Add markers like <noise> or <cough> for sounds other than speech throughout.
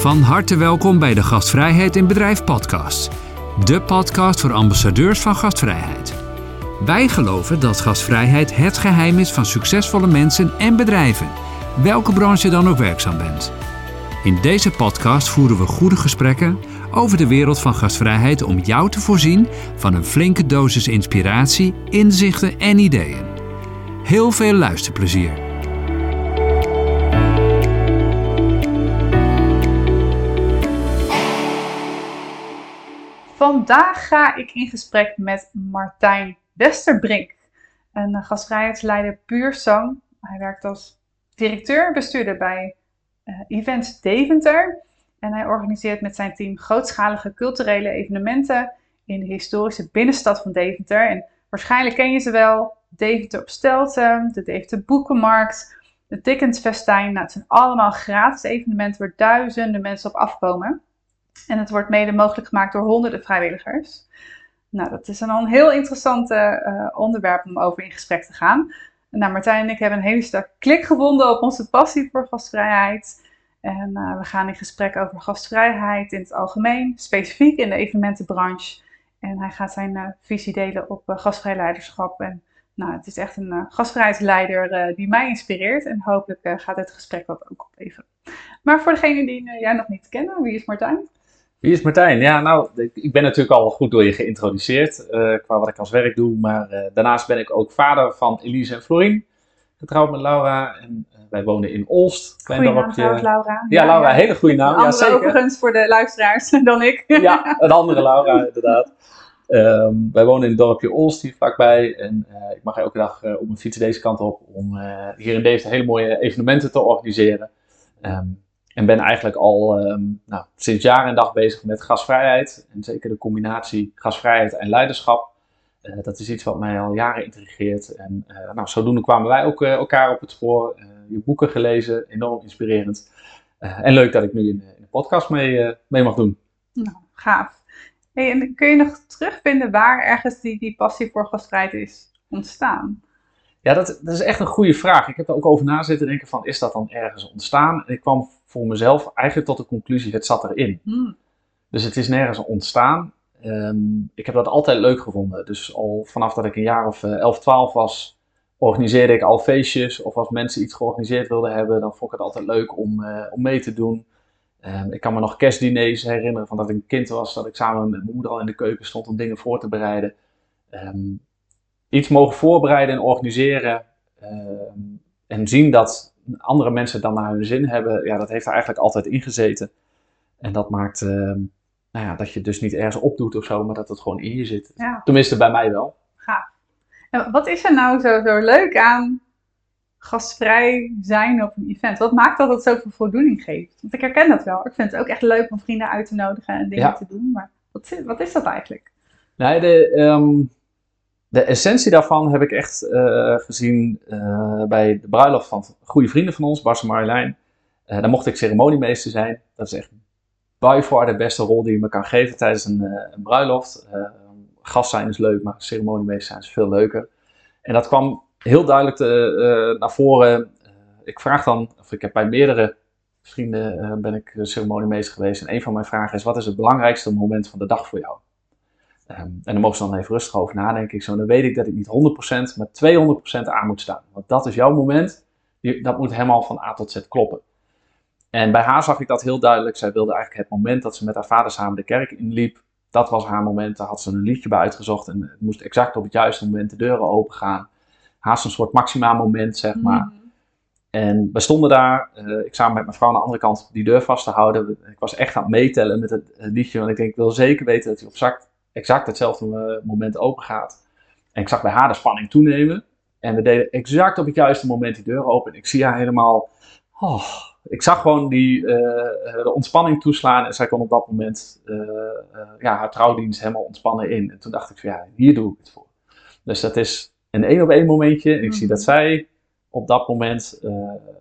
Van harte welkom bij de Gastvrijheid in Bedrijf podcast. De podcast voor ambassadeurs van gastvrijheid. Wij geloven dat gastvrijheid het geheim is van succesvolle mensen en bedrijven, welke branche dan ook werkzaam bent. In deze podcast voeren we goede gesprekken over de wereld van gastvrijheid om jou te voorzien van een flinke dosis inspiratie, inzichten en ideeën. Heel veel luisterplezier. Vandaag ga ik in gesprek met Martijn Westerbrink, een gastvrijheidsleider puur zang. Hij werkt als directeur en bestuurder bij uh, Events Deventer. En hij organiseert met zijn team grootschalige culturele evenementen in de historische binnenstad van Deventer. En waarschijnlijk ken je ze wel. Deventer op Stelten, de Deventer Boekenmarkt, de Dickensfestijn. Nou, het zijn allemaal gratis evenementen waar duizenden mensen op afkomen. En het wordt mede mogelijk gemaakt door honderden vrijwilligers. Nou, dat is dan een heel interessant uh, onderwerp om over in gesprek te gaan. Nou, Martijn en ik hebben een hele sterke klik gevonden op onze passie voor gastvrijheid. En uh, we gaan in gesprek over gastvrijheid in het algemeen, specifiek in de evenementenbranche. En hij gaat zijn visie delen op gastvrij leiderschap. En nou, het is echt een gastvrijheidsleider die mij inspireert. En hopelijk gaat het gesprek dat ook opleveren. Maar voor degenen die jij nog niet kennen, wie is Martijn? Wie is Martijn? Ja, nou, ik ben natuurlijk al goed door je geïntroduceerd uh, qua wat ik als werk doe. Maar uh, daarnaast ben ik ook vader van Elise en Florien. Getrouwd met Laura en uh, wij wonen in Olst. Klein goeie dorpje. Naam, Laura. Ja, ja Laura, ja. hele goede naam. ja, zeker. overigens voor de luisteraars <laughs> dan ik. ja, een andere Laura inderdaad. Um, wij wonen in het dorpje Olst hier vlakbij. En ik mag elke dag op mijn fiets deze kant op om hier in deze hele mooie evenementen te organiseren. Um, en ben eigenlijk al um, nou, sinds jaar en dag bezig met gasvrijheid. En zeker de combinatie gasvrijheid en leiderschap. Uh, dat is iets wat mij al jaren intrigeert. En uh, nou, zodoende kwamen wij ook uh, elkaar op het spoor. je boeken gelezen, enorm inspirerend. en leuk dat ik nu in, in de podcast mee, mee mag doen. Nou, gaaf. Hey, en kun je nog terugvinden waar ergens die, die passie voor gasvrijheid is ontstaan? Ja, dat, dat, is echt een goede vraag. Ik heb er ook over na zitten denken van, is dat dan ergens ontstaan? En ik kwam voor mezelf eigenlijk tot de conclusie, het zat erin. Hmm. Dus het is nergens ontstaan. Um, ik heb dat altijd leuk gevonden. Dus al vanaf dat ik een jaar of uh, 11, 12 was, organiseerde ik al feestjes. Of als mensen iets georganiseerd wilden hebben, dan vond ik het altijd leuk om, uh, om mee te doen. Um, ik kan me nog kerstdiners herinneren van dat ik een kind was, dat ik samen met mijn moeder al in de keuken stond om dingen voor te bereiden. Um, iets mogen voorbereiden en organiseren en zien dat andere mensen dan naar hun zin hebben, ja, dat heeft er eigenlijk altijd in gezeten. En dat maakt ehm, nou ja, dat je dus niet ergens opdoet of zo, maar dat het gewoon in je zit. Tenminste, bij mij wel. Gaaf. En wat is er nou zo, zo leuk aan gastvrij zijn op een event? Wat maakt dat het zoveel voldoening geeft? Want ik herken dat wel. Ik vind het ook echt leuk om vrienden uit te nodigen en dingen te doen. Maar wat, wat is dat eigenlijk? Nee, de, um, de essentie daarvan heb ik echt uh, gezien uh, bij de bruiloft van goede vrienden van ons, Bas en Marjolein. Uh, daar mocht ik ceremoniemeester zijn. Dat is echt by far de beste rol die je me kan geven tijdens een, bruiloft. gast zijn is leuk, maar ceremoniemeester zijn is veel leuker. En dat kwam heel duidelijk naar voren. ik vraag dan, of ik heb bij meerdere vrienden ben ik ceremoniemeester geweest. En een van mijn vragen is, wat is het belangrijkste moment van de dag voor jou? Um, en dan mogen ze dan even rustig over nadenken. Ik zo, dan weet ik dat ik niet 100%, maar 200% aan moet staan. Want dat is jouw moment. dat moet helemaal van A tot Z kloppen. En bij haar zag ik dat heel duidelijk. Zij wilde eigenlijk het moment dat ze met haar vader samen de kerk inliep. Dat was haar moment. Daar had ze een liedje bij uitgezocht. En het moest exact op het juiste moment de deuren open gaan. Haast een soort maximaal moment, zeg maar. Mhm. En we stonden daar, uh, ik samen met mijn vrouw aan de andere kant die deur vast te houden. Ik was echt aan het meetellen met het, het liedje. Want ik denk, ik wil zeker weten dat hij op zak exact hetzelfde eh, moment open gaat. En ik zag bij haar de spanning toenemen. En we deden exact op het juiste moment die deur open. En ik zie haar helemaal. Oh, ik zag gewoon die, uh, de ontspanning toeslaan. En zij kon op dat moment uh, uh, ja, haar trouwdienst helemaal ontspannen in. En toen dacht ik van ja, hier doe ik het voor. Dus dat is een één op één momentje. En ik zie dat mhm. zij op dat moment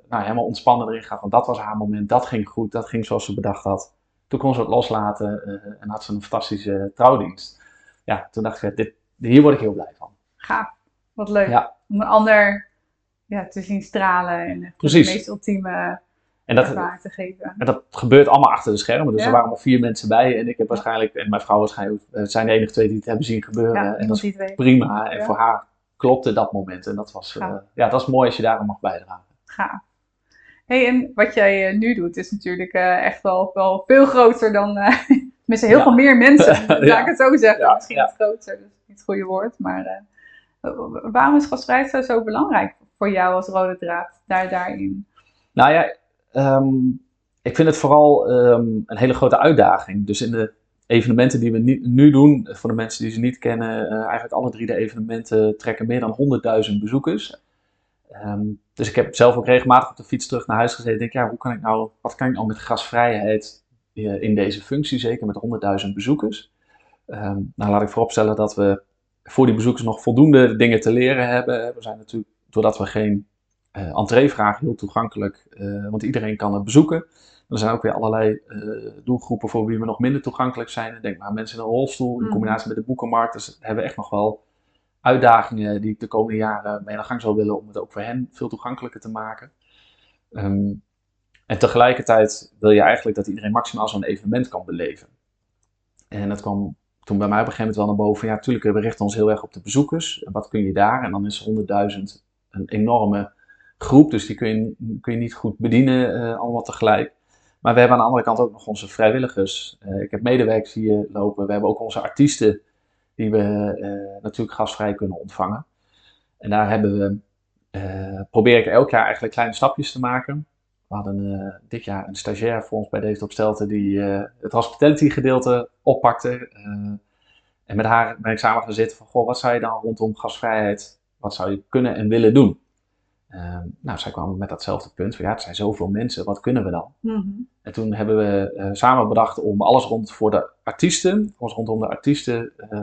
nou, helemaal ontspannen erin gaat. Want dat was haar moment. Dat ging goed. Dat ging zoals ze bedacht had. Toen kon ze het loslaten uh, en had ze een fantastische trouwdienst. Ja, toen dacht ik, dit, hier word ik heel blij van. Gaaf, wat leuk. Ja. Om een ander ja, te zien stralen en Precies. de meest ultieme En dat, te geven. en dat gebeurt allemaal achter de schermen. Dus Ja. er waren maar vier mensen bij. En ik heb waarschijnlijk, en mijn vrouw waarschijnlijk, eh, zijn de enige twee die het hebben zien gebeuren. Ja, en dat is prima. En Ja. voor haar klopte dat moment. En dat was, eh, ja, dat is mooi als je daarom mag bijdragen. Gaaf. Hey, en wat jij eh, nu doet is natuurlijk eh, echt wel, wel veel groter dan, eh <laughs> tenminste heel Ja. veel meer mensen, <laughs> laat Ja. ik het zo zeggen. Misschien niet groter, dat is niet het goede woord, maar waarom is gastvrijheid zo, zo belangrijk voor jou als rode draad daar, daarin? Nou ja, ehm, ik vind het vooral ehm, een hele grote uitdaging. Dus in de evenementen die we nu, nu doen, voor de mensen die ze niet kennen, eh, eigenlijk alle drie de evenementen trekken meer dan 100.000 bezoekers. Ehm, dus ik heb zelf ook regelmatig op de fiets terug naar huis gezeten. Ik denk, ja, hoe kan ik nou, wat kan ik nou met gasvrijheid eh, in deze functie, zeker met 100.000 bezoekers? Ehm, nou, laat ik vooropstellen dat we voor die bezoekers nog voldoende dingen te leren hebben. We zijn natuurlijk, doordat we geen eh entree vragen, heel toegankelijk, eh, want iedereen kan het bezoeken. Er zijn ook weer allerlei eh, doelgroepen voor wie we nog minder toegankelijk zijn. Denk maar aan mensen in een rolstoel, in Mhm. combinatie met de boekenmarkt. Dus we hebben echt nog wel uitdagingen die ik de komende jaren mee aan de gang zal willen om het ook voor hen veel toegankelijker te maken. Ehm, en tegelijkertijd wil je eigenlijk dat iedereen maximaal zo'n evenement kan beleven. En dat kwam toen bij mij op een gegeven moment wel naar boven. Ja, natuurlijk, we richten ons heel erg op de bezoekers. Wat kun je daar? En dan is 100.000 een enorme groep, dus die kun je, kun je niet goed bedienen eh, allemaal tegelijk. Maar we hebben aan de andere kant ook nog onze vrijwilligers. Eh, ik heb medewerkers hier lopen. We hebben ook onze artiesten die we eh, natuurlijk gastvrij kunnen ontvangen. En daar hebben we, eh, probeer ik elk jaar eigenlijk kleine stapjes te maken. We hadden eh, dit jaar een stagiair voor ons bij David op Stelten die het hospitality gedeelte oppakte. En met haar ben ik samen gaan zitten van, goh, wat zou je dan rondom gasvrijheid, wat zou je kunnen en willen doen? Eh, nou, zij kwam met datzelfde punt van, ja, het zijn zoveel mensen, wat kunnen we dan? Mhm. En toen hebben we eh, samen bedacht om alles rond voor de artiesten, alles rondom de artiesten, eh,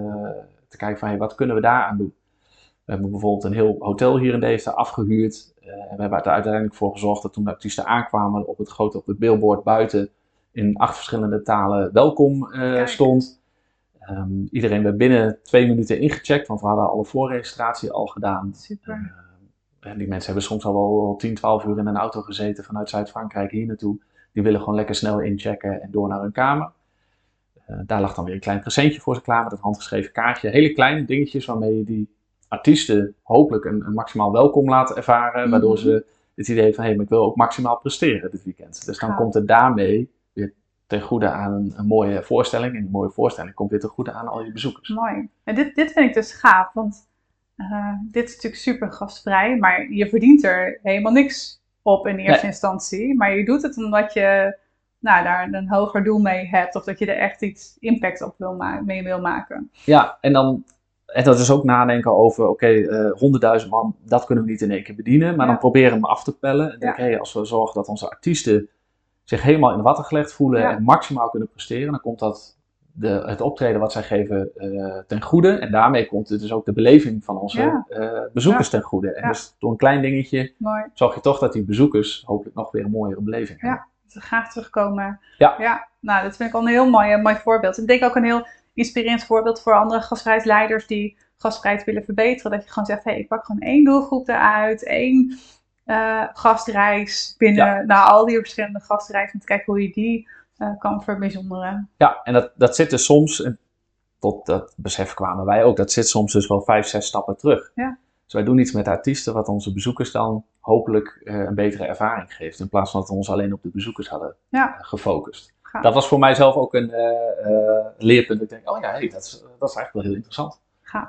te kijken van hey, wat kunnen we daaraan doen. We hebben bijvoorbeeld een heel hotel hier in Deventer afgehuurd. eh, en we hebben er uiteindelijk voor gezorgd dat toen de artiesten aankwamen op het grote op het billboard buiten in acht verschillende talen welkom eh, stond. Ehm, iedereen werd binnen twee minuten ingecheckt, want we hadden alle voorregistratie al gedaan. Super. Eh, en die mensen hebben soms al wel 10, 12 uur in een auto gezeten vanuit Zuid-Frankrijk hier naartoe. Die willen gewoon lekker snel inchecken en door naar hun kamer. Eh, daar lag dan weer een klein presentje voor ze klaar met een handgeschreven kaartje. Hele kleine dingetjes waarmee je die artiesten hopelijk een, een maximaal welkom laat ervaren. Mhm. Waardoor ze het idee van, hé, maar ik wil ook maximaal presteren dit weekend. Dus dan komt het daarmee weer ten goede aan een, een mooie voorstelling. En die mooie voorstelling komt weer ten goede aan al je bezoekers. Mooi. En dit, dit vind ik dus gaaf, want eh, dit is natuurlijk super gastvrij, maar je verdient er helemaal niks op in eerste Nee. instantie. Maar je doet het omdat je nou, daar een hoger doel mee hebt of dat je er echt iets impact op wil mee wil maken. Ja, en dan en dat is ook nadenken over, oké, eh 100.000 man, dat kunnen we niet in één keer bedienen. Maar Ja. dan proberen we hem af te pellen. En denk, Ja. als we zorgen dat onze artiesten zich helemaal in de watten gelegd voelen Ja. en maximaal kunnen presteren, dan komt dat de, het optreden wat zij geven eh, ten goede. En daarmee komt het dus ook de beleving van onze Ja. eh, bezoekers ten goede. En Ja. dus door een klein dingetje Mooi. zorg je toch dat die bezoekers hopelijk nog weer een mooiere beleving Ja. hebben. Dus graag terugkomen. Ja. ja. Nou, dat vind ik al een heel mooi, eh, mooi voorbeeld. Ik denk ook een heel inspirerend voorbeeld voor andere gastvrijheidsleiders die gastvrijheid willen verbeteren. Dat je gewoon zegt, hé, hey, ik pak gewoon één doelgroep eruit, één eh, gastreis binnen nou, al die verschillende gastreizen. Om te kijken hoe je die eh, kan verbijzonderen. Ja, en dat, dat zit dus soms, en tot dat besef kwamen wij ook, dat zit soms dus wel vijf, zes stappen terug. Ja. Dus wij doen iets met artiesten wat onze bezoekers dan hopelijk eh, een betere ervaring geeft. In plaats van dat we ons alleen op de bezoekers hadden Ja. eh, gefocust. Gaaf. Dat was voor mij zelf ook een eh, eh, leerpunt. Ik denk, oh ja, hey, dat, is, dat is eigenlijk wel heel interessant. Gaaf.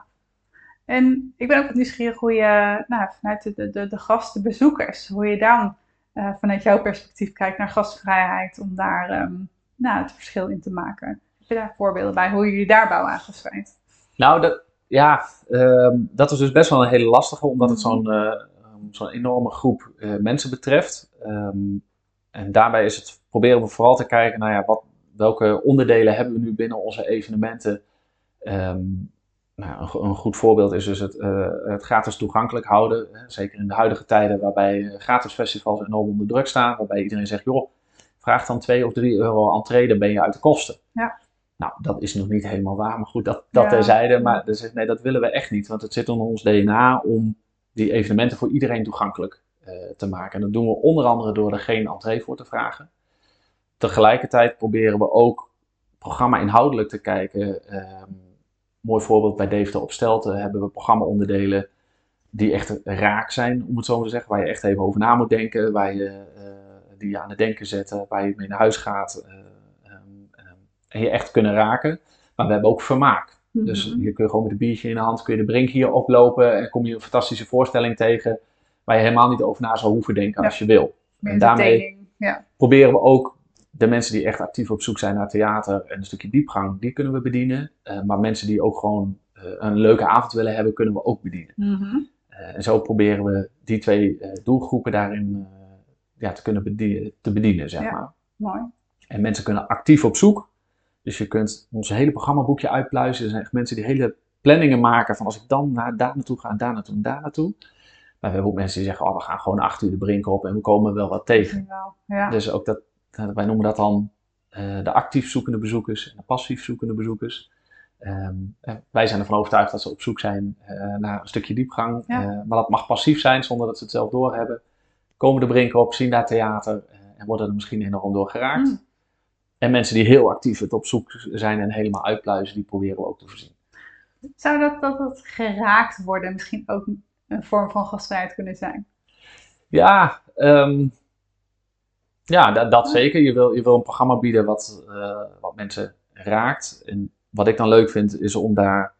En ik ben ook wat nieuwsgierig hoe je nou, vanuit de, de, de, gasten, bezoekers, hoe je dan eh, vanuit jouw perspectief kijkt naar gastvrijheid om daar ehm, nou, het verschil in te maken. Heb je daar voorbeelden bij hoe jullie daar bouwen aan gastvrijheid? Nou, dat, ja, ehm, dat is dus best wel een hele lastige, omdat het Mhm. zo'n eh, zo'n enorme groep eh, mensen betreft. Ehm, en daarbij is het, proberen we vooral te kijken naar ja, wat, welke onderdelen hebben we nu binnen onze evenementen. Ehm, nou, een, go- een goed voorbeeld is dus het, eh, het gratis toegankelijk houden. Hè, Zeker in de huidige tijden waarbij eh, gratis festivals enorm onder druk staan. Waarbij iedereen zegt, joh, vraag dan 2 of 3 euro entree, dan ben je uit de kosten. Ja. Nou, dat is nog niet helemaal waar, maar goed, dat, dat Ja. terzijde. Maar dus, nee, dat willen we echt niet, want het zit in ons DNA om die evenementen voor iedereen toegankelijk eh, te maken. En dat doen we onder andere door er geen entree voor te vragen. Tegelijkertijd proberen we ook programma inhoudelijk te kijken. Ehm, mooi voorbeeld bij Deventer op Stelten hebben we programma-onderdelen die echt raak zijn, om het zo maar te zeggen. Waar je echt even over na moet denken, waar je, eh, die je aan het denken zetten, waar je mee naar huis gaat. eh, ehm, en je echt kunnen raken. Maar we hebben ook vermaak. Dus Mhm. je kun je gewoon met een biertje in de hand, kun je de brink hier oplopen en kom je een fantastische voorstelling tegen waar je helemaal niet over na zou hoeven denken Ja. als je wil. En daarmee-. Ja. Proberen we ook de mensen die echt actief op zoek zijn naar theater en een stukje diepgang, die kunnen we bedienen. Eh, maar mensen die ook gewoon eh, een leuke avond willen hebben, kunnen we ook bedienen. Mhm. Eh, en zo proberen we die twee doelgroepen daarin ja, te kunnen bedienen, te bedienen, zeg Ja. maar. Mooi. En mensen kunnen actief op zoek. Dus je kunt ons hele programmaboekje uitpluizen. Er zijn echt mensen die hele planningen maken van als ik dan naar daar naartoe ga en daar naartoe en daar naartoe. Maar we hebben ook mensen die zeggen, oh, we gaan gewoon acht uur de brink op en we komen wel wat tegen. Wel. Ja. Dus ook dat- wij noemen dat dan eh, de actief zoekende bezoekers en de passief zoekende bezoekers. Ehm, eh, wij zijn ervan overtuigd dat ze op zoek zijn eh, naar een stukje diepgang. Ja. Maar dat mag passief zijn zonder dat ze het zelf doorhebben. Komen de brink op, zien daar theater en worden er misschien enorm door geraakt. Mm. En mensen die heel actief het op zoek zijn en helemaal uitpluizen, die proberen we ook te voorzien. Zou dat, dat het geraakt worden misschien ook een vorm van gastvrijheid kunnen zijn? Ja, ehm, ja dat, dat zeker. Je wil, je wil een programma bieden wat, eh, wat mensen raakt. En wat ik dan leuk vind, is om daar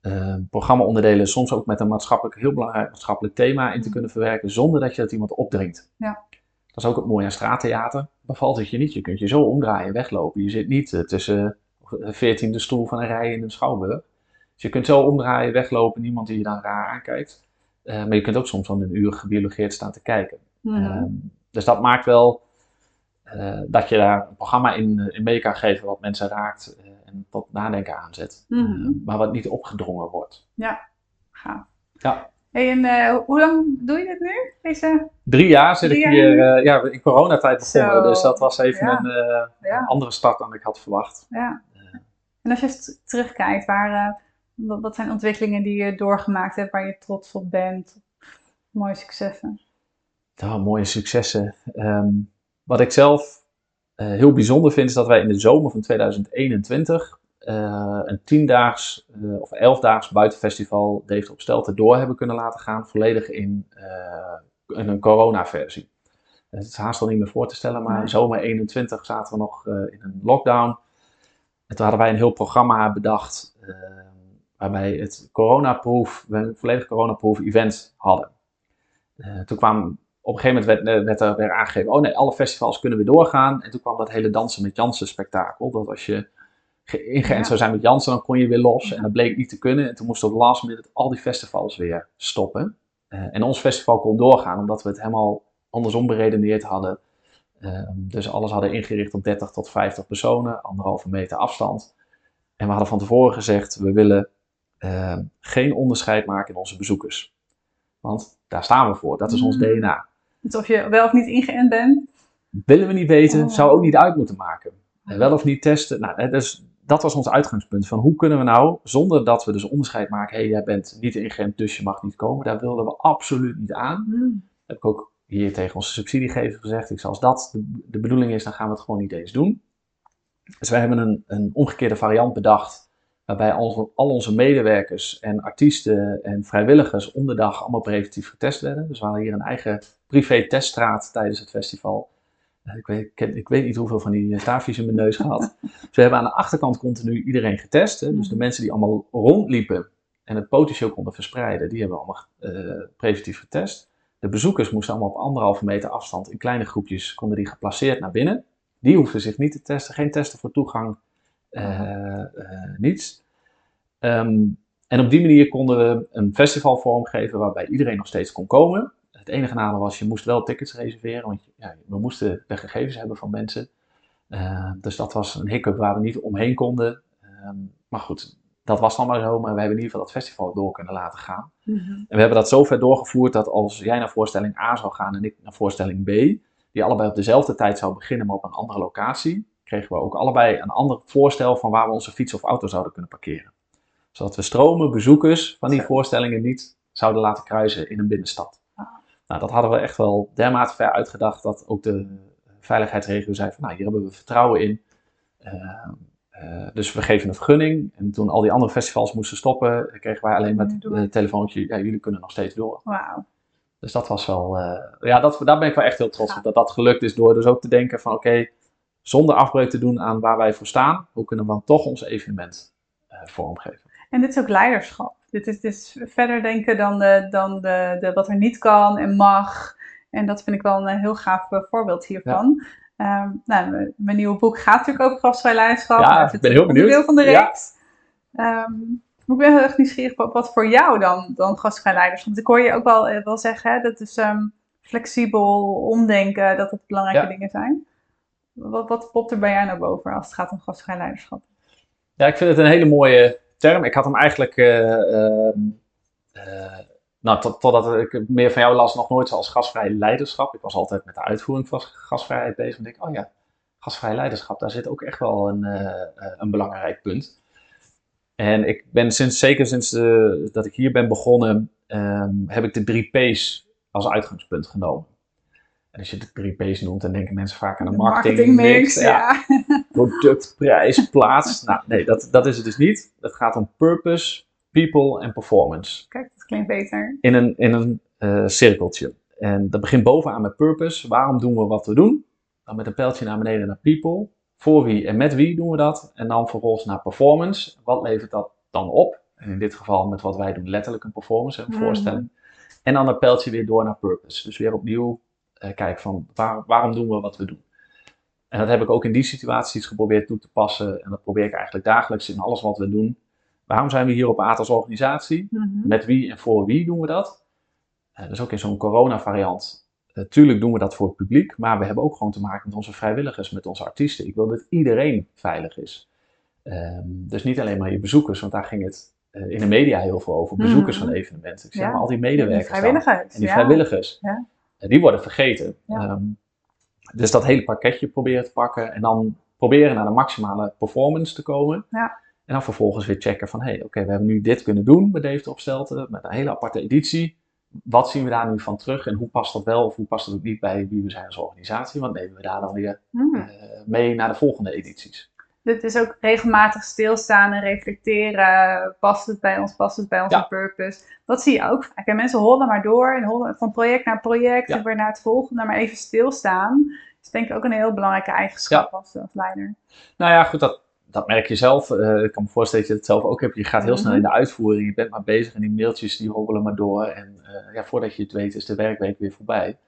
eh programma-onderdelen soms ook met een maatschappelijk, heel belangrijk maatschappelijk thema in te kunnen verwerken, zonder dat je dat iemand opdringt. Ja. Dat is ook het mooie aan straattheater. Bevalt het je niet. Je kunt je zo omdraaien en weglopen. Je zit niet eh, tussen de veertiende stoel van een rij in een schouwburg. Dus je kunt zo omdraaien, weglopen, niemand die je dan raar aankijkt. Maar je kunt ook soms wel een uur gebiologeerd staan te kijken. Ehm, dus dat maakt wel eh, dat je daar een programma in, eh, in mee kan geven wat mensen raakt eh, en tot nadenken aanzet. Mhm. Maar wat niet opgedrongen wordt. Gaaf. Ja. Hey, en hoe lang doe je dit nu? Deze? Drie jaar zit Drie ik hier ja, in coronatijd begonnen, dus dat was even Ja. een, Ja. een andere start dan ik had verwacht. Ja. En als je eens terugkijkt, waar, wat, zijn ontwikkelingen die je doorgemaakt hebt, waar je trots op bent? Mooie successen. Ja, mooie successen. Ehm, wat ik zelf eh, heel bijzonder vind, is dat wij in de zomer van 2021 eh, een tiendaags eh, of elfdaags buitenfestival Deventer op Stelten door hebben kunnen laten gaan, volledig in, in een corona-versie. Het is haast al niet meer voor te stellen, maar in zomer 21 zaten we nog in een lockdown. En toen hadden wij een heel programma bedacht, waarbij het coronaproof, we een volledig coronaproof event hadden. Toen kwam op een gegeven moment werd, werd er weer aangegeven, oh nee, alle festivals kunnen weer doorgaan. En toen kwam dat hele dansen met Jansen spektakel. Dat als je ge- ingeënt Ja. zou zijn met Jansen, dan kon je weer los. En dat bleek niet te kunnen. En toen moesten op last minute al die festivals weer stoppen. Eh, en ons festival kon doorgaan, omdat we het helemaal andersom beredeneerd hadden. Eh, dus alles hadden ingericht op 30 tot 50 personen, anderhalve meter afstand. En we hadden van tevoren gezegd, we willen eh, geen onderscheid maken in onze bezoekers. Want daar staan we voor, dat is ons Mm. DNA. Dus of je wel of niet ingeënt bent. Willen we niet weten, Oh. zou ook niet uit moeten maken. En wel of niet testen. Nou, dus dat was ons uitgangspunt. Van hoe kunnen we nou, zonder dat we dus onderscheid maken, hé, hey, jij bent niet ingeënt, dus je mag niet komen. Daar wilden we absoluut niet aan. Hmm. heb ik ook hier tegen onze subsidiegever gezegd. Ik zei, als dat de, de bedoeling is, dan gaan we het gewoon niet eens doen. Dus wij hebben een, een omgekeerde variant bedacht. Waarbij al, al onze medewerkers en artiesten en vrijwilligers om de dag allemaal preventief getest werden. Dus we hadden hier een eigen privé teststraat tijdens het festival. Eh, Ik weet, ik, weet niet hoeveel van die staafjes in mijn neus gehad. <laughs> dus we hebben aan de achterkant continu iedereen getest. Hè. Dus de mensen die allemaal rondliepen en het potentieel konden verspreiden, die hebben we allemaal eh, preventief getest. De bezoekers moesten allemaal op anderhalve meter afstand in kleine groepjes, konden die geplaceerd naar binnen. Die hoefden zich niet te testen, geen testen voor toegang, eh, eh, niets. Ehm, en op die manier konden we een festival vormgeven waarbij iedereen nog steeds kon komen. Het enige nadeel was, je moest wel tickets reserveren, want ja, we moesten de gegevens hebben van mensen. Eh, dus dat was een hiccup waar we niet omheen konden. Ehm, maar goed, dat was dan maar zo, maar we hebben in ieder geval dat festival door kunnen laten gaan. Mhm. En we hebben dat zo ver doorgevoerd dat als jij naar voorstelling A zou gaan en ik naar voorstelling B, die allebei op dezelfde tijd zou beginnen, maar op een andere locatie, kregen we ook allebei een ander voorstel van waar we onze fiets of auto zouden kunnen parkeren. Zodat we stromen bezoekers van die voorstellingen niet zouden laten kruisen in een binnenstad. Nou, dat hadden we echt wel dermate ver uitgedacht dat ook de veiligheidsregio zei van, nou, hier hebben we vertrouwen in. Uh, uh, dus we geven een vergunning. En toen al die andere festivals moesten stoppen, kregen wij alleen met het telefoontje, ja, jullie kunnen nog steeds door. Wauw. Dus dat was wel, uh, ja, dat, daar ben ik wel echt heel trots op dat dat gelukt is door dus ook te denken van, oké, zonder afbreuk te doen aan waar wij voor staan, hoe kunnen we dan toch ons evenement vormgeven. En dit is ook leiderschap. Dit is, dit is verder denken dan, de, dan de, de, wat er niet kan en mag. En dat vind ik wel een heel gaaf eh, voorbeeld hiervan. Ja. Um, nou, mijn nieuwe boek gaat natuurlijk over gastvrij leiderschap. Ja, ik ben heel benieuwd. deel van de reeks. Ja. Um, ik ben heel erg nieuwsgierig wat, voor jou dan, dan gastvrij leiderschap. Want ik hoor je ook wel, eh, wel zeggen, hè, dat is um, flexibel, omdenken, dat het belangrijke ja. dingen zijn. Wat, wat popt er bij jou naar boven als het gaat om gastvrij leiderschap? Ja, ik vind het een hele mooie term. Ik had hem eigenlijk, uh, uh, nou, tot, totdat ik meer van jou las, nog nooit als gasvrij leiderschap. Ik was altijd met de uitvoering van gasvrijheid bezig. En denk, oh ja, gasvrij leiderschap, daar zit ook echt wel een, een belangrijk punt. En ik ben sinds, zeker sinds dat ik hier ben begonnen, um, heb ik de drie P's als uitgangspunt genomen. En als je de drie P's noemt, dan denken mensen vaak aan een marketing, mix. Ja. <laughs> Product, prijs, plaats. <laughs> nou, nee, dat, dat is het dus niet. Het gaat om purpose, people en performance. Kijk, dat klinkt beter. In een, in een uh, cirkeltje. En dat begint bovenaan met purpose. Waarom doen we wat we doen? Dan met een pijltje naar beneden naar people. Voor wie en met wie doen we dat? En dan vervolgens naar performance. Wat levert dat dan op? En in dit geval met wat wij doen, letterlijk een performance, een mm. voorstelling. En dan een pijltje weer door naar purpose. Dus weer opnieuw uh, kijk van waar, waarom doen we wat we doen. En dat heb ik ook in die situaties geprobeerd toe te passen. En dat probeer ik eigenlijk dagelijks in alles wat we doen. Waarom zijn we hier op AAT als organisatie? Mhm. Met wie en voor wie doen we dat? Uh, dus ook in zo'n corona-variant. Natuurlijk uh, doen we dat voor het publiek, maar we hebben ook gewoon te maken met onze vrijwilligers, met onze artiesten. Ik wil dat iedereen veilig is. Um, dus niet alleen maar je bezoekers, want daar ging het uh, in de media heel veel over. Bezoekers mm -hmm. van evenementen. Ik zeg ja. maar al die medewerkers. En die vrijwilligers. En die ja. vrijwilligers. Ja. Die worden vergeten. Ja. Um, dus dat hele pakketje proberen te pakken en dan proberen naar de maximale performance te komen. Ja. En dan vervolgens weer checken van, hé, hey, oké, okay, we hebben nu dit kunnen doen met Deventer Opstelten, met een hele aparte editie. Wat zien we daar nu van terug en hoe past dat wel of hoe past dat ook niet bij wie we zijn als organisatie? Wat nemen we daar dan weer hmm. uh, mee naar de volgende edities? Dit is ook regelmatig stilstaan en reflecteren. Past het bij ons? Past het bij onze Ja. purpose? Dat zie je ook vaak. En mensen hollen maar door en hollen van project naar project Ja. en weer naar het volgende. Maar even stilstaan is denk ik ook een heel belangrijke eigenschap als, als leider. Nou ja, goed, dat, dat merk je zelf. Uh, ik kan me voorstellen dat je het zelf ook hebt. Je gaat heel snel Mhm. in de uitvoering. Je bent maar bezig en die mailtjes die hobbelen maar door. En uh, ja, voordat je het weet is de werkweek weer voorbij.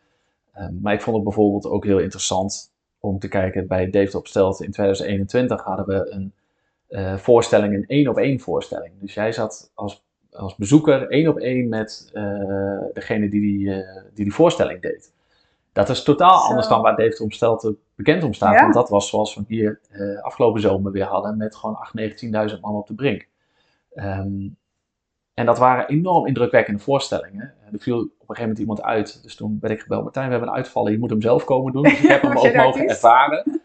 Um, maar ik vond het bijvoorbeeld ook heel interessant om te kijken. Bij Dave Opstelt in 2021 hadden we een uh, voorstelling, een één op één voorstelling. Dus jij zat als, als bezoeker één op één met degene die die, die die voorstelling deed. Dat is totaal Zo. anders dan waar Dave Omstelten bekend om staat. Ja. Want dat was zoals we hier afgelopen zomer weer hadden met gewoon 8.000, 19.000 man op de brink. Um, en dat waren enorm indrukwekkende voorstellingen. Er viel op een gegeven moment iemand uit. Dus toen werd ik gebeld. Martijn, we hebben een uitvallen. Je moet hem zelf komen doen. Dus ik heb hem <laughs> ook mogen ervaren. <laughs>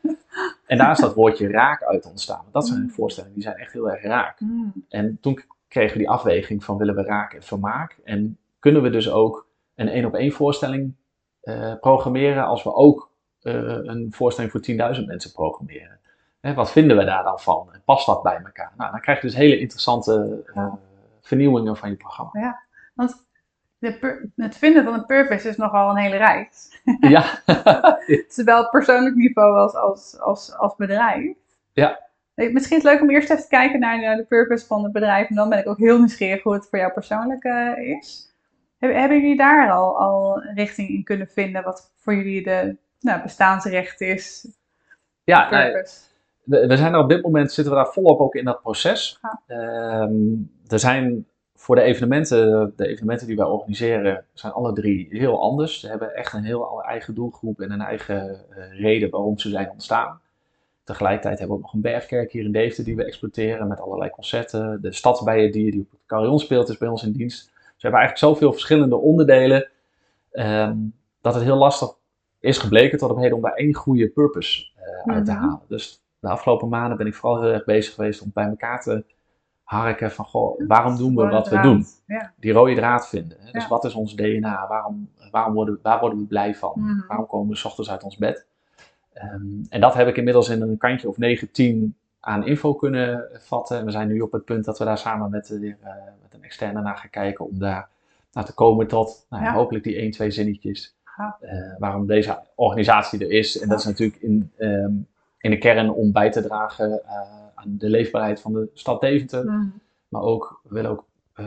En daar is dat woordje raak uit ontstaan. Dat zijn Mm. voorstellingen die zijn echt heel erg raak. Hmm. En toen kregen we die afweging van willen we raak en vermaak. En kunnen we dus ook een één op één voorstelling uh, programmeren als we ook uh, een voorstelling voor 10.000 mensen programmeren. Hè, wat vinden we daar dan van? En past dat bij elkaar? Nou, dan krijg je dus hele interessante uh, vernieuwingen van je programma. Ja, want de het vinden van een purpose is nogal een hele reis. <laughs> ja. <laughs> Zowel op persoonlijk niveau als, als, als, als bedrijf. Ja. Misschien is het leuk om eerst even te kijken naar de, purpose van het bedrijf. En dan ben ik ook heel nieuwsgierig hoe het voor jou persoonlijk is. Hebben jullie daar al, al richting in kunnen vinden wat voor jullie de nou, bestaansrecht is? Ja, nee, we, we, zijn er op dit moment zitten we daar volop ook in dat proces. Um, er zijn voor de evenementen, de evenementen die wij organiseren, zijn alle drie heel anders. Ze hebben echt een heel eigen doelgroep en een eigen uh, reden waarom ze zijn ontstaan. Tegelijkertijd hebben we ook nog een bergkerk hier in Deventer die we exploiteren met allerlei concerten. De stadsbijendier die op het carillon speelt is bij ons in dienst. Dus we hebben eigenlijk zoveel verschillende onderdelen um, dat het heel lastig is gebleken tot op heden om daar één goede purpose uh, uit te Mhm. halen. Dus de afgelopen maanden ben ik vooral heel erg bezig geweest om bij elkaar te harken van, goh, waarom doen we wat we doen? Ja. Die rode draad vinden. Hè? Dus Ja. wat is ons DNA? Waarom, waarom worden, waar worden we blij van? Mhm. Waarom komen we 's ochtends uit ons bed? Ehm, en dat heb ik inmiddels in een kantje of 9, 10 aan info kunnen vatten. En we zijn nu op het punt dat we daar samen met, eh, met een externe naar gaan kijken om daar naar te komen tot nou, ja, hopelijk die 1, 2 zinnetjes. Eh, waarom deze organisatie er is. En dat is natuurlijk in, ehm, in de kern om bij te dragen eh, aan de leefbaarheid van de stad Deventer. Maar ook, we willen ook eh,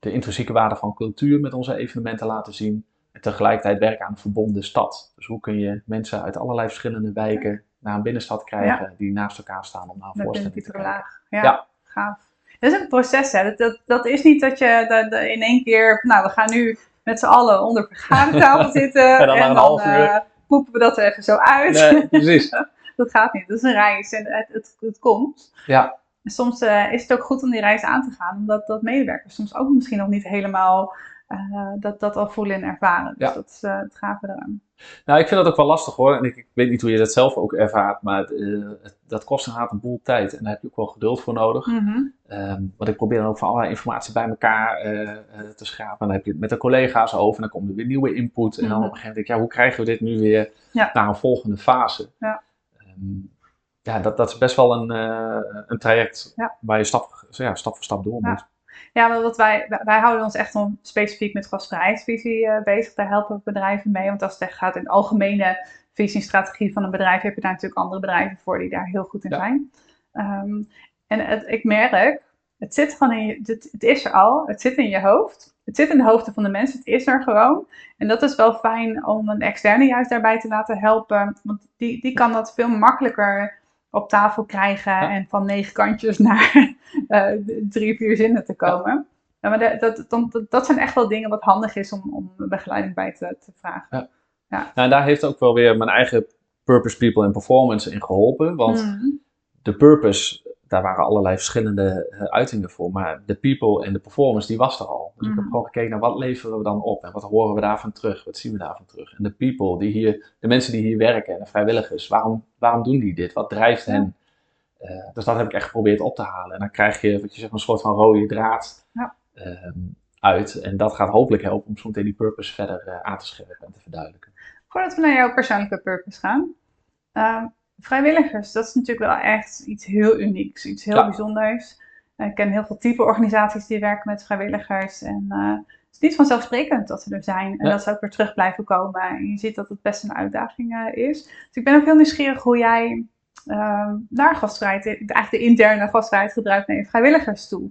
de intrinsieke waarde van cultuur met onze evenementen laten zien. En tegelijkertijd werken aan een verbonden stad. Dus hoe kun je mensen uit allerlei verschillende wijken naar een binnenstad krijgen die naast elkaar staan om naar een voorstelling te laag. Ja, gaaf. Dat is een proces, hè. Dat, dat, dat is niet dat je dat, dat in één keer, nou, we gaan nu met z'n allen onder vergadertafel <laughs> zitten. En dan na een half uur. eh, poepen we dat er even zo uit. Nee, precies. <laughs> dat gaat niet. Dat is een reis en het, het, het komt. Ja, soms eh, is het ook goed om die reis aan te gaan, omdat dat medewerkers soms ook misschien nog niet helemaal eh, dat, dat al voelen en ervaren. Dus Ja. dat is eh, het gave eraan. nou ik vind dat ook wel lastig hoor. En ik, ik weet niet hoe je dat zelf ook ervaart, maar het, het- dat kost inderdaad een boel tijd. En daar heb je ook wel geduld voor nodig. Mhm. Ehm, want ik probeer dan ook van allerlei informatie bij elkaar te schrapen. En dan heb je het met de collega's over en dan komt er weer nieuwe input. En dan Mhm. op een gegeven moment denk ik, ja, hoe krijgen we dit nu weer Ja. naar een volgende fase? Ja. Ehm, ja, dat, dat is best wel een, eh, een traject Ja. waar je stap, ja, stap voor stap door moet. Ja, maar wat wij, wij- houden ons echt om specifiek met gastvrijheidsvisie eh, bezig. Daar helpen we bedrijven mee. Want als het echt gaat in de algemene visie en strategie van een bedrijf, heb je daar natuurlijk andere bedrijven voor die daar heel goed in Ja. zijn. Ehm, en het, ik merk, het zit gewoon in je, het, het is er al, het zit in je hoofd. Het zit in de hoofden van de mensen, het is er gewoon. En dat is wel fijn om een externe juist daarbij te laten helpen. Want die, die kan dat veel makkelijker op tafel krijgen Ja. en van negen kantjes naar <laughs> eh, drie, vier zinnen te komen. Ja, maar dat, dat, dat zijn echt wel dingen wat handig is om, om begeleiding bij te, te vragen. Nou, en daar heeft ook wel weer mijn eigen purpose, people en performance in geholpen. Want Mhm. de purpose, daar waren allerlei verschillende eh, uitingen voor. Maar de people en de performance, die was er al. Dus ik heb Mhm. gewoon gekeken naar wat leveren we dan op en wat horen we daarvan terug, wat zien we daarvan terug. En de people, die hier, de mensen die hier werken en de vrijwilligers, waarom, waarom doen die dit? Wat drijft Ja. hen? Eh, dus dat heb ik echt geprobeerd op te halen. En dan krijg je, wat je zegt, een soort van rode draad Ja. ehm, uit. En dat gaat hopelijk helpen om zo meteen die purpose verder eh, aan te scherpen en te verduidelijken. Voordat we naar jouw persoonlijke purpose gaan. Vrijwilligers, dat is natuurlijk wel echt iets heel unieks, iets heel Ja. bijzonders. Eh, Ik ken heel veel type organisaties die werken met vrijwilligers. En eh, het is niet vanzelfsprikkend dat ze er zijn en Ja. dat ze ook weer terug blijven komen. En je ziet dat het best een uitdaging eh, is. Dus ik ben ook heel nieuwsgierig hoe jij ehm, naar gastvrijheid, eigenlijk de interne gastvrijheid gebruikt naar je vrijwilligers toe.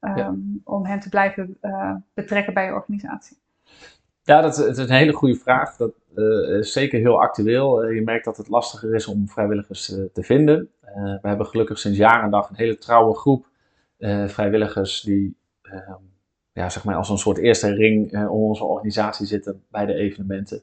ehm, Ja. Om hen te blijven betrekken bij je organisatie. Ja, dat, is- een hele goede vraag. Dat eh, is zeker heel actueel. Eh, je merkt dat het lastiger is om vrijwilligers eh, te vinden. We hebben gelukkig sinds jaar en dag een hele trouwe groep vrijwilligers die ehm, ja, zeg maar als een soort eerste ring om onze organisatie zitten bij de evenementen.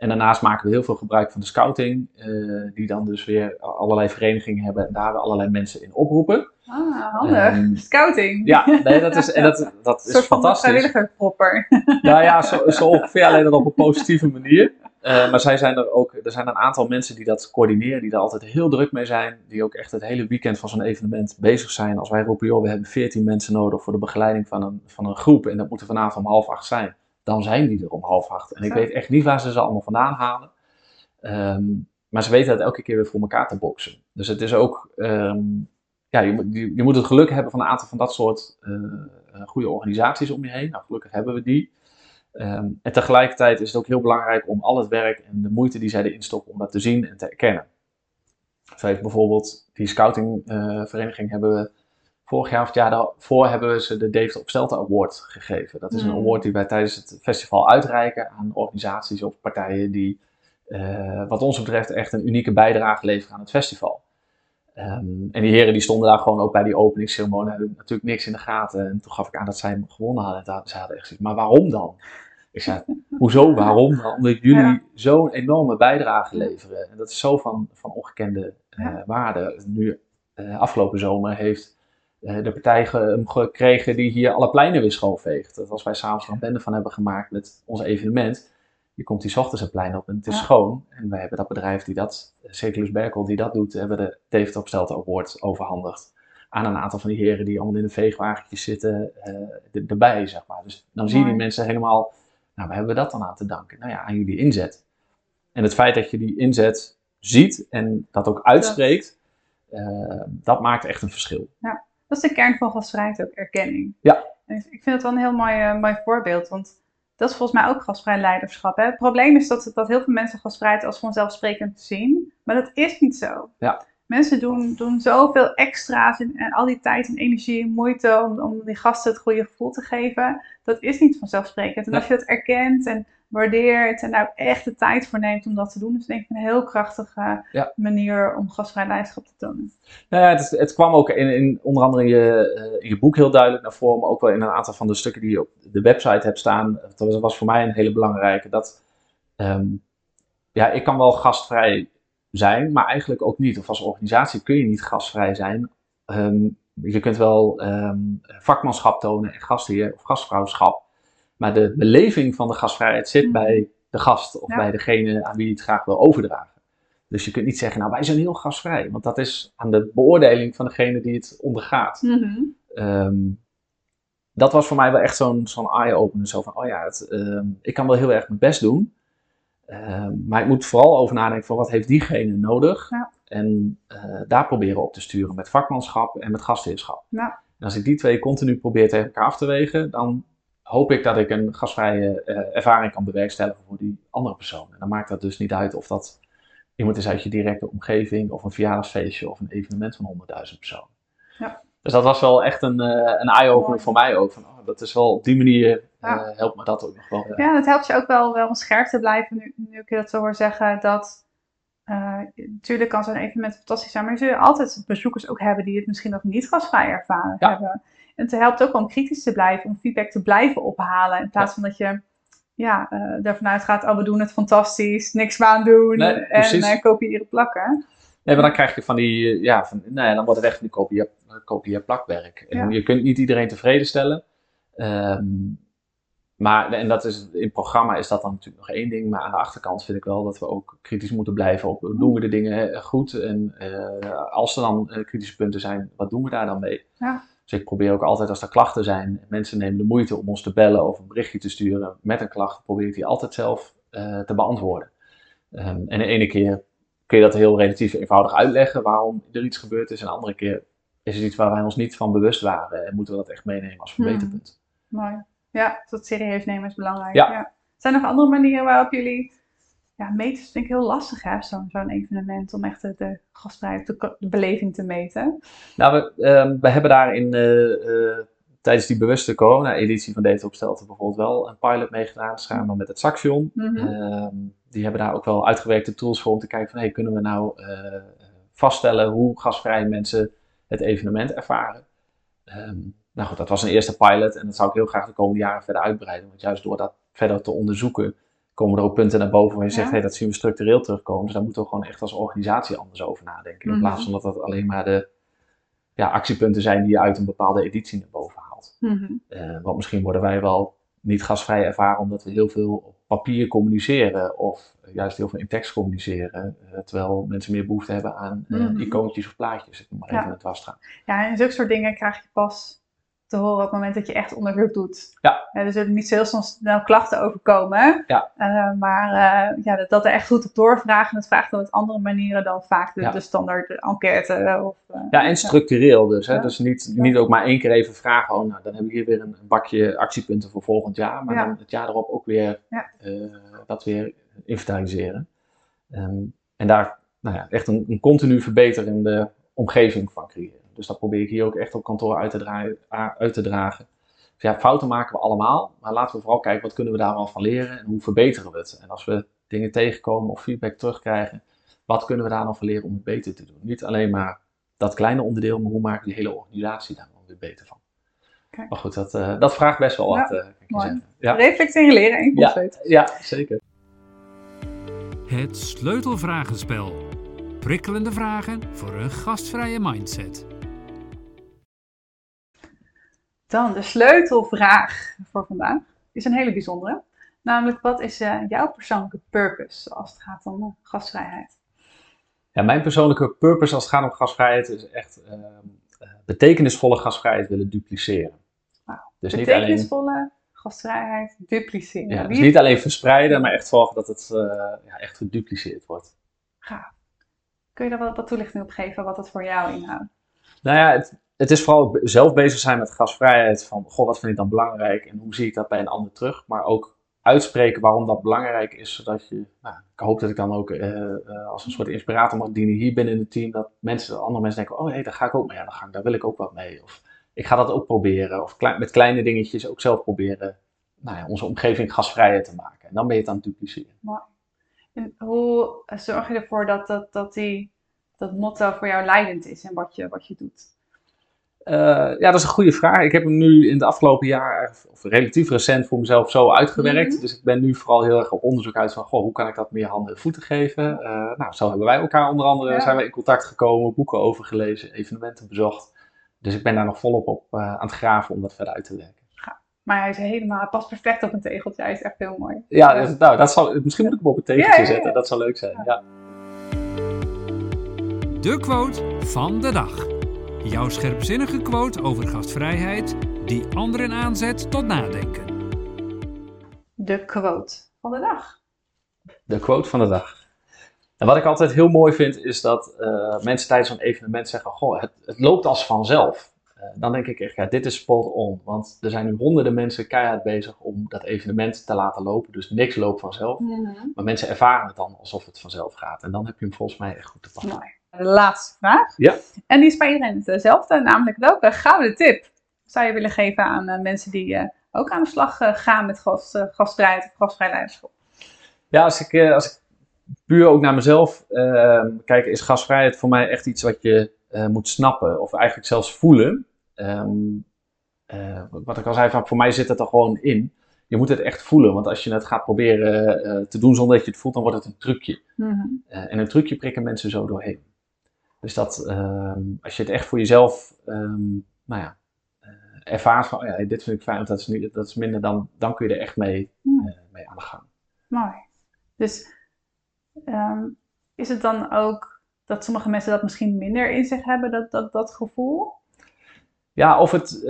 En daarnaast maken we heel veel gebruik van de scouting, eh, die dan dus weer allerlei verenigingen hebben en daar we allerlei mensen in oproepen. Ah, handig. Ehm, Scouting. Ja, nee, dat is, <laughs> en dat, dat is fantastisch. vrijwilligerpropper. <laughs> Nou ja, zo, zo ongeveer alleen dan op een positieve manier. Eh, maar zij zijn er ook, er zijn een aantal mensen die dat coördineren, die daar altijd heel druk mee zijn. Die ook echt het hele weekend van zo'n evenement bezig zijn. Als wij roepen, joh, we hebben 14 mensen nodig voor de begeleiding van een, van een groep. En dat moet er vanavond om half acht zijn. Dan zijn die er om half acht. En ik weet echt niet waar ze ze allemaal vandaan halen. Ehm, maar ze weten dat elke keer weer voor elkaar te boksen. Dus het is ook, ehm, ja, je, moet- je, je moet het geluk hebben van een aantal van dat soort eh, eh, goede organisaties om je heen. Nou, gelukkig hebben we die. Ehm, en tegelijkertijd is het ook heel belangrijk om al het werk en de moeite die zij erin stoppen, om dat te zien en te erkennen. Zo heeft bijvoorbeeld die scoutingvereniging hebben we vorig jaar of het jaar daarvoor hebben we ze de Deventer op Stelten Award gegeven. Dat is een Hmm. award die wij tijdens het festival uitreiken aan organisaties of partijen die eh, wat ons betreft echt een unieke bijdrage leveren aan het festival. Ehm, en die heren die stonden daar gewoon ook bij die openingsceremonie, hadden natuurlijk niks in de gaten. En toen gaf ik aan dat zij hem gewonnen hadden. En ze hadden echt zoiets, maar waarom dan? Ik zei, hoezo, waarom dan? Omdat jullie Ja. zo'n enorme bijdrage leveren. En dat is zo van, van ongekende eh, waarde. Nu, eh, afgelopen zomer heeft de partij gekregen die hier alle pleinen weer schoonveegt. Dat als wij s'avonds er een bende van hebben gemaakt met ons evenement, je komt die ochtends het plein op en het is Ja. schoon. En wij hebben dat bedrijf die dat, Circulus Berkel, die dat doet, hebben de op Stelten Award overhandigd. aan een aantal van die heren die allemaal in de veegwagentjes zitten uh, erbij, zeg maar. Dus dan zie je die mensen helemaal, nou, waar hebben we dat dan aan te danken? Nou ja, aan jullie inzet. En het feit dat je die inzet ziet en dat ook uitspreekt, uh, dat maakt echt een verschil. Ja, dat is de kern van gastvrijheid ook, erkenning. Ja. En ik vind het wel een heel mooi, uh, mooi voorbeeld, want dat is volgens mij ook gastvrij leiderschap. Hè? Het probleem is dat, dat heel veel mensen gastvrijheid als vanzelfsprekend zien, maar dat is niet zo. Ja. Mensen doen, doen zoveel extra's en, en al die tijd en energie en moeite om, om die gasten het goede gevoel te geven. Dat is niet vanzelfsprekend. En als je dat erkent en waardeert en daar echt de tijd voor neemt om dat te doen, is denk ik een heel krachtige manier om gastvrij leiderschap te tonen. Nou ja, het, het kwam ook in, in, onder andere in je, eh, in je boek heel duidelijk naar voren, maar ook wel in een aantal van de stukken die je op de website hebt staan. Dat was, voor mij een hele belangrijke. Dat, ehm, ja, ik kan wel gastvrij zijn, maar eigenlijk ook niet. Of als organisatie kun je niet gastvrij zijn. Ehm, je kunt wel um, vakmanschap tonen en gastheer of gastvrouwschap. Maar de beleving van de gastvrijheid zit mm. bij de gast of bij degene aan wie je het graag wil overdragen. Dus je kunt niet zeggen, nou wij zijn heel gastvrij. Want dat is aan de beoordeling van degene die het ondergaat. Mm dat was voor mij wel echt zo'n zo'n eye-opener. Zo van, oh ja, het, ik kan wel heel erg mijn best doen. Ehm, maar ik moet vooral over nadenken van wat heeft diegene nodig. Ja. En uh, daar proberen op te sturen met vakmanschap en met gastheerschap. Ja. En als ik die twee continu probeer tegen elkaar af te wegen, dan hoop ik dat ik een gastvrije uh, ervaring kan bewerkstelligen voor die andere persoon. En dan maakt dat dus niet uit of dat iemand is uit je directe omgeving, of een verjaardagsfeestje, of een evenement van 100.000 personen. Ja. Dus dat was wel echt een, uh, een eye-opener voor mij ook. Van, oh, dat is wel op die manier ja. Uh, helpt me dat ook nog wel. Ja. ja, dat helpt je ook wel, wel om scherp te blijven nu, nu ik dat zo hoor zeggen. Dat natuurlijk kan zo'n evenement fantastisch zijn, maar je zult altijd bezoekers ook hebben die het misschien nog niet gasvrij ervaren ja. hebben. En het helpt ook om kritisch te blijven, om feedback te blijven ophalen. In plaats van dat je ja, uh, ervan uitgaat, oh we doen het fantastisch, niks aan doen nee, en kopiëren plakken. Nee, maar dan krijg je van die, ja, van, ja dan wordt het echt die kopie, kopie plakwerk. En je kunt niet iedereen tevreden stellen. Um, maar, en dat is, in het programma is dat dan natuurlijk nog één ding, maar aan de achterkant vind ik wel dat we ook kritisch moeten blijven op, doen we de dingen goed? En uh, als er dan uh, kritische punten zijn, wat doen we daar dan mee? Ja. Dus ik probeer ook altijd als er klachten zijn, mensen nemen de moeite om ons te bellen of een berichtje te sturen met een klacht, probeer ik die altijd zelf uh, te beantwoorden. Um, en de ene keer kun je dat heel relatief eenvoudig uitleggen waarom er iets gebeurd is, en de andere keer is het iets waar wij ons niet van bewust waren en moeten we dat echt meenemen als verbeterpunt. Hmm. Mooi. Ja, dat serieus nemen is belangrijk. Ja. ja. Zijn er nog andere manieren waarop jullie... Ja, meten is denk ik heel lastig hè, zo'n evenement, om echt de, de gastvrijheid, de, de, beleving te meten. Nou, we, uh, we hebben daar in, uh, uh, tijdens die bewuste corona-editie van Data Opstelten bijvoorbeeld wel een pilot meegedaan, samen met het Saxion. Mm -hmm. die hebben daar ook wel uitgewerkte tools voor om te kijken van, hey, kunnen we nou eh, vaststellen hoe gasvrij mensen het evenement ervaren. Um, nou goed, dat was een eerste pilot en dat zou ik heel graag de komende jaren verder uitbreiden. Want juist door dat verder te onderzoeken, komen er ook punten naar boven waar je zegt, hey, dat zien we structureel terugkomen. Dus daar moeten we gewoon echt als organisatie anders over nadenken. In mm -hmm. plaats van dat dat alleen maar de ja, actiepunten zijn die je uit een bepaalde editie naar boven haalt. Mm -hmm. uh, want misschien worden wij wel niet gasvrij ervaren omdat we heel veel op papier communiceren of juist heel veel in tekst communiceren, uh, terwijl mensen meer behoefte hebben aan uh, mm -hmm. icoontjes of plaatjes, ik noem maar even ja. het wasstraat. Ja, en zulke soort dingen krijg je pas te horen op het moment dat je echt onderzoek doet. Ja. ja er zullen niet zo heel snel klachten overkomen, ja. Uh, maar uh, ja, dat, dat er echt goed op doorvragen, dat vraagt dan op andere manieren dan vaak de, ja. de standaard enquête. Of, uh, ja, en structureel dus. Hè? Dus niet, niet ook maar één keer even vragen, oh nou, dan heb ik hier weer een, bakje actiepunten voor volgend jaar, maar dan het jaar erop ook weer dat weer inventariseren. Um, en daar nou ja, echt een, een continu verbeterende omgeving van creëren. Dus dat probeer ik hier ook echt op kantoor uit te, dragen, uit te dragen. Dus ja, fouten maken we allemaal, maar laten we vooral kijken wat kunnen we daar al van leren en hoe verbeteren we het. En als we dingen tegenkomen of feedback terugkrijgen, wat kunnen we daar dan van leren om het beter te doen? Niet alleen maar dat kleine onderdeel, maar hoe maken we die hele organisatie daar dan weer beter van? Kijk. Maar goed, dat, uh, dat vraagt best wel ja, wat, uh, kan ik mooi. zeggen. Ja. Reflecteren, leren en ja, ja, zeker. Het sleutelvragenspel. Prikkelende vragen voor een gastvrije mindset. Dan de sleutelvraag voor vandaag is een hele bijzondere. Namelijk, wat is uh, jouw persoonlijke purpose als het gaat om uh, gastvrijheid? Ja, mijn persoonlijke purpose als het gaat om gastvrijheid is echt uh, betekenisvolle gastvrijheid willen dupliceren. Wauw. Dus niet alleen, Betekenisvolle gastvrijheid dupliceren. ja, dus niet alleen verspreiden, maar echt zorgen dat het eh, ja, echt gedupliceerd wordt. Gaaf. Kun je daar wat, wat toelichting op geven wat het voor jou inhoudt? Nou ja, het, het is vooral zelf bezig zijn met gasvrijheid. Van, goh, wat vind ik dan belangrijk en hoe zie ik dat bij een ander terug? Maar ook uitspreken waarom dat belangrijk is, zodat je, nou, ik hoop dat ik dan ook eh, eh, als een soort inspirator mag dienen hier binnen het team, dat mensen, andere mensen denken, oh hé, daar ga ik ook mee aan de gang, daar wil ik ook wat mee. Of ik ga dat ook proberen. Of klein- met kleine dingetjes ook zelf proberen nou ja, onze omgeving gasvrijer te maken. En dan ben je het aan het dupliceren. En hoe zorg je ervoor dat, dat, dat, die, dat motto voor jou leidend is in wat je, wat je doet? Eh, ja, dat is een goede vraag. Ik heb hem nu in het afgelopen jaar, of relatief recent, voor mezelf zo uitgewerkt. Mhm. Dus ik ben nu vooral heel erg op onderzoek uit van, goh, hoe kan ik dat meer handen en voeten geven? Eh, nou, zo hebben wij elkaar onder andere, Ja. zijn we in contact gekomen, boeken over gelezen, evenementen bezocht. Dus ik ben daar nog volop op eh, aan het graven om dat verder uit te werken. Maar hij is helemaal, hij past perfect op een tegeltje. Hij is echt heel mooi. Ja, Ja. dus, nou, dat zal, misschien moet ik hem op een tegeltje Ja, ja, ja. zetten. Dat zou leuk zijn. Ja. De quote van de dag. Jouw scherpzinnige quote over gastvrijheid die anderen aanzet tot nadenken. De quote van de dag. De quote van de dag. En wat ik altijd heel mooi vind, is dat eh, mensen tijdens zo'n evenement zeggen: Goh, het, het loopt als vanzelf. Eh, dan denk ik echt, ja, dit is spot on. Want er zijn nu honderden mensen keihard bezig om dat evenement te laten lopen. Dus niks loopt vanzelf. Maar mensen ervaren het dan alsof het vanzelf gaat. En dan heb je hem volgens mij echt goed te pakken. Mooi. De laatste vraag. Ja. En die is bij iedereen hetzelfde, namelijk welke gouden tip zou je willen geven aan eh, mensen die eh, ook aan de slag eh, gaan met gas, gastvrijheid of gasvrij leiderschap? Ja, als ik, als ik puur ook naar mezelf eh, kijk, is gasvrijheid voor mij echt iets wat je moet snappen. Of eigenlijk zelfs voelen. Ehm, eh, wat ik al zei, van, voor mij zit het er gewoon in. Je moet het echt voelen, want als je het gaat proberen te doen zonder dat je het voelt, dan wordt het een trucje. Mhm. En een trucje prikken mensen zo doorheen. Dus dat, ehm, als je het echt voor jezelf, ehm, nou ja, eh, ervaart van, oh ja, dit vind ik fijn, of dat is, niet, dat is minder, dan, dan kun je er echt mee, Hmm. eh, mee aan de gang. Mooi. Dus ehm, is het dan ook dat sommige mensen dat misschien minder in zich hebben, dat, dat, dat gevoel? Ja, of het.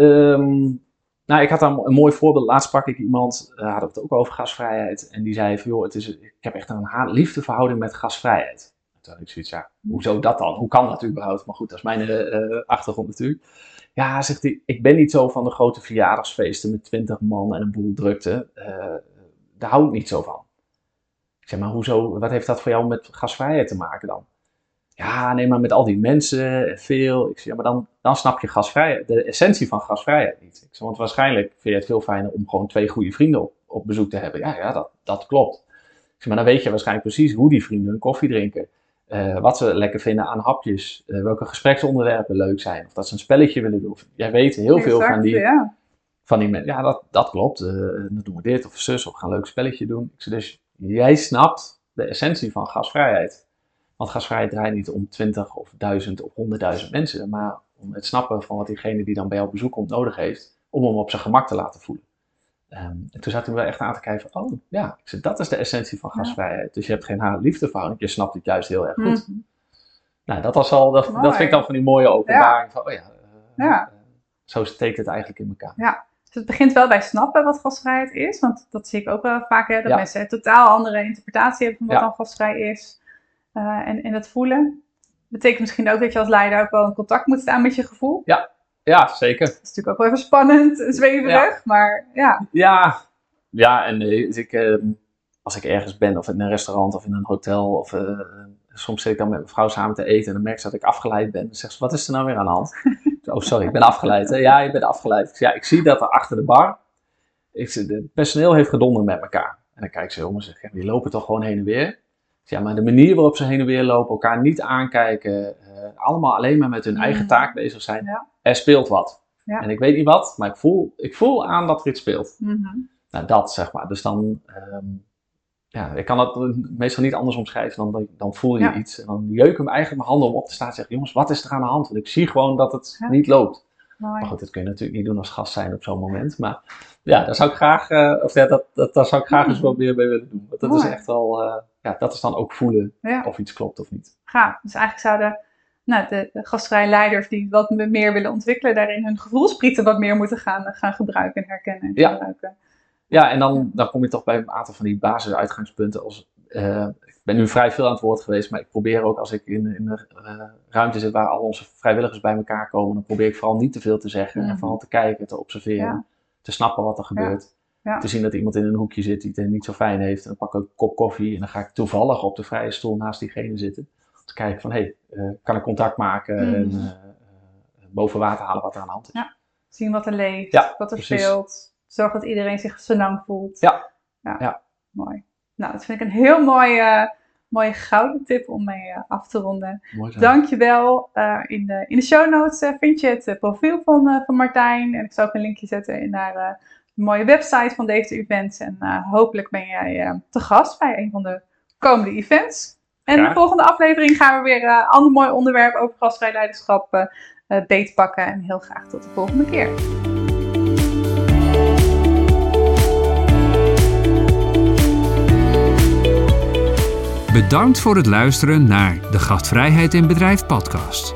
nou, ik had dan een mooi voorbeeld. Laatst sprak ik iemand, uh, hadden we het ook over gasvrijheid. En die zei van, joh, het is, ik heb echt een liefdeverhouding met gasvrijheid. Ik ja, hoezo dat dan? Hoe kan dat überhaupt? Maar goed, dat is mijn eh, achtergrond natuurlijk. Ja, zegt hij, ik ben niet zo van de grote verjaardagsfeesten met twintig man en een boel drukte. Eh, daar hou ik niet zo van. Ik zeg, maar hoezo, wat heeft dat voor jou met gasvrijheid te maken dan? Ja, nee, maar met al die mensen en veel. Ik zeg, ja, maar dan, dan snap je gasvrijheid, de essentie van gasvrijheid niet. Ik zeg, want waarschijnlijk vind je het veel fijner om gewoon twee goede vrienden op, op bezoek te hebben. Ja, ja dat, dat klopt. Ik zeg, maar dan weet je waarschijnlijk precies hoe die vrienden hun koffie drinken. Eh, wat ze lekker vinden aan hapjes. eh, welke gespreksonderwerpen leuk zijn. Of dat ze een spelletje willen doen. Jij weet heel veel van die, Ja. van die mensen. Ja, dat, dat klopt. eh, dan doen we dit of zus of gaan een leuk spelletje doen. Ik zeg, dus jij snapt de essentie van gasvrijheid. Want gasvrijheid draait niet om 20 of 1000 of 100.000 mensen, maar om het snappen van wat diegene die dan bij jou op bezoek komt nodig heeft, om hem op zijn gemak te laten voelen. Ehm, en toen zat me wel echt aan te kijken van, oh ja, ik zeg, dat is de essentie van Ja. gasvrijheid. Dus je hebt geen liefdeverhouding, je snapt het juist heel erg goed. Mhm. Nou, dat was al, dat, dat vind ik dan van die mooie openbaring van, oh ja, eh, Ja. eh, zo steekt het eigenlijk in elkaar. Dus het begint wel bij snappen wat gasvrijheid is, want dat zie ik ook wel vaak, hè, dat Ja. mensen een totaal andere interpretatie hebben van wat Ja. dan gastvrij is. Eh, en, en dat voelen betekent misschien ook dat je als leider ook wel in contact moet staan met je gevoel. Ja, zeker. Dat is natuurlijk ook wel even spannend en <laughs> zweverig, maar ja. Ja, ja en eh, dus ik, eh, als ik ergens ben, of in een restaurant of in een hotel, of eh, soms zit ik dan met mijn vrouw samen te eten en dan merk ze dat ik afgeleid ben. Dan zegt ze, wat is er nou weer aan de hand? <laughs> oh, sorry, ik ben afgeleid. Hè? Ja, je bent afgeleid. Ik zeg, ja, ik zie dat er achter de bar, ik, zeg, het personeel heeft gedonder met elkaar. En dan kijk ze om en zeg, ja, die lopen toch gewoon heen en weer? Ik ja, maar de manier waarop ze heen en weer lopen, elkaar niet aankijken, eh, allemaal alleen maar met hun eigen Mm. taak bezig zijn, Ja. Er speelt wat. Ja. En ik weet niet wat, maar ik voel, ik voel aan dat er iets speelt. Mhm. Nou, dat zeg maar. Dus dan, ehm, ja, ik kan dat meestal niet anders omschrijven dan, dan voel je Ja. iets. En dan jeuken me eigenlijk mijn handen om op te staan en zeggen, jongens, wat is er aan de hand? Want ik zie gewoon dat het Ja. niet loopt. Mooi. Maar goed, dat kun je natuurlijk niet doen als gast zijn op zo'n moment. Maar ja, daar zou ik graag, eh, of ja, dat, dat, daar zou ik graag eens wat meer mee willen doen. Want dat is echt wel, eh, ja, dat is dan ook voelen Ja, of iets klopt of niet. gaaf. Dus eigenlijk zouden nou, de, de gastvrije leiders die wat meer willen ontwikkelen, daarin hun gevoelsprieten wat meer moeten gaan, gaan gebruiken en herkennen en Ja. gebruiken. Ja, en dan, dan kom je toch bij een aantal van die basisuitgangspunten. Als, eh, ik ben nu vrij veel aan het woord geweest, maar ik probeer ook als ik in, in de eh, ruimte zit waar al onze vrijwilligers bij elkaar komen, dan probeer ik vooral niet te veel te zeggen en vooral te kijken, te observeren, Ja. te snappen wat er gebeurt. Ja. Te zien dat iemand in een hoekje zit die het niet zo fijn heeft. En dan pak ik een kop koffie en dan ga ik toevallig op de vrije stoel naast diegene zitten. Te kijken van, hé, hey, eh, kan ik contact maken Mhm. en eh, eh, boven water halen wat er aan de hand is. Ja. Zien wat er leeft, Ja, wat er precies. speelt. Zorg dat iedereen zich zo lang voelt. Ja. ja. Ja. Mooi. Nou, dat vind ik een heel mooie, mooie gouden tip om mee af te ronden. Mooi zo. Dankjewel. In, de, in de show notes vind je het profiel van, van Martijn. En ik zal ook een linkje zetten naar de mooie website van deze events. En hopelijk ben jij te gast bij een van de komende events. En de volgende aflevering gaan we weer eh, een ander mooi onderwerp over gastvrij leiderschap eh eh, beetpakken. En heel graag tot de volgende keer. Bedankt voor het luisteren naar de Gastvrijheid in Bedrijf podcast.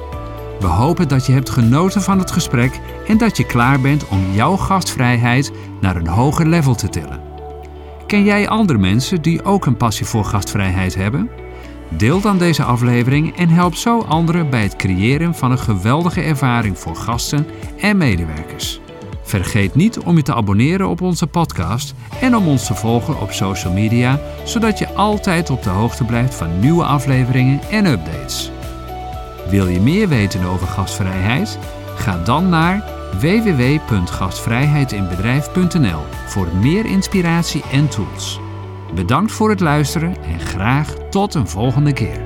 We hopen dat je hebt genoten van het gesprek en dat je klaar bent om jouw gastvrijheid naar een hoger level te tillen. Ken jij andere mensen die ook een passie voor gastvrijheid hebben? Deel dan deze aflevering en help zo anderen bij het creëren van een geweldige ervaring voor gasten en medewerkers. Vergeet niet om je te abonneren op onze podcast en om ons te volgen op social media, zodat je altijd op de hoogte blijft van nieuwe afleveringen en updates. Wil je meer weten over gastvrijheid? Ga dan naar www.gastvrijheidinbedrijf.nl voor meer inspiratie en tools. Bedankt voor het luisteren en graag tot een volgende keer.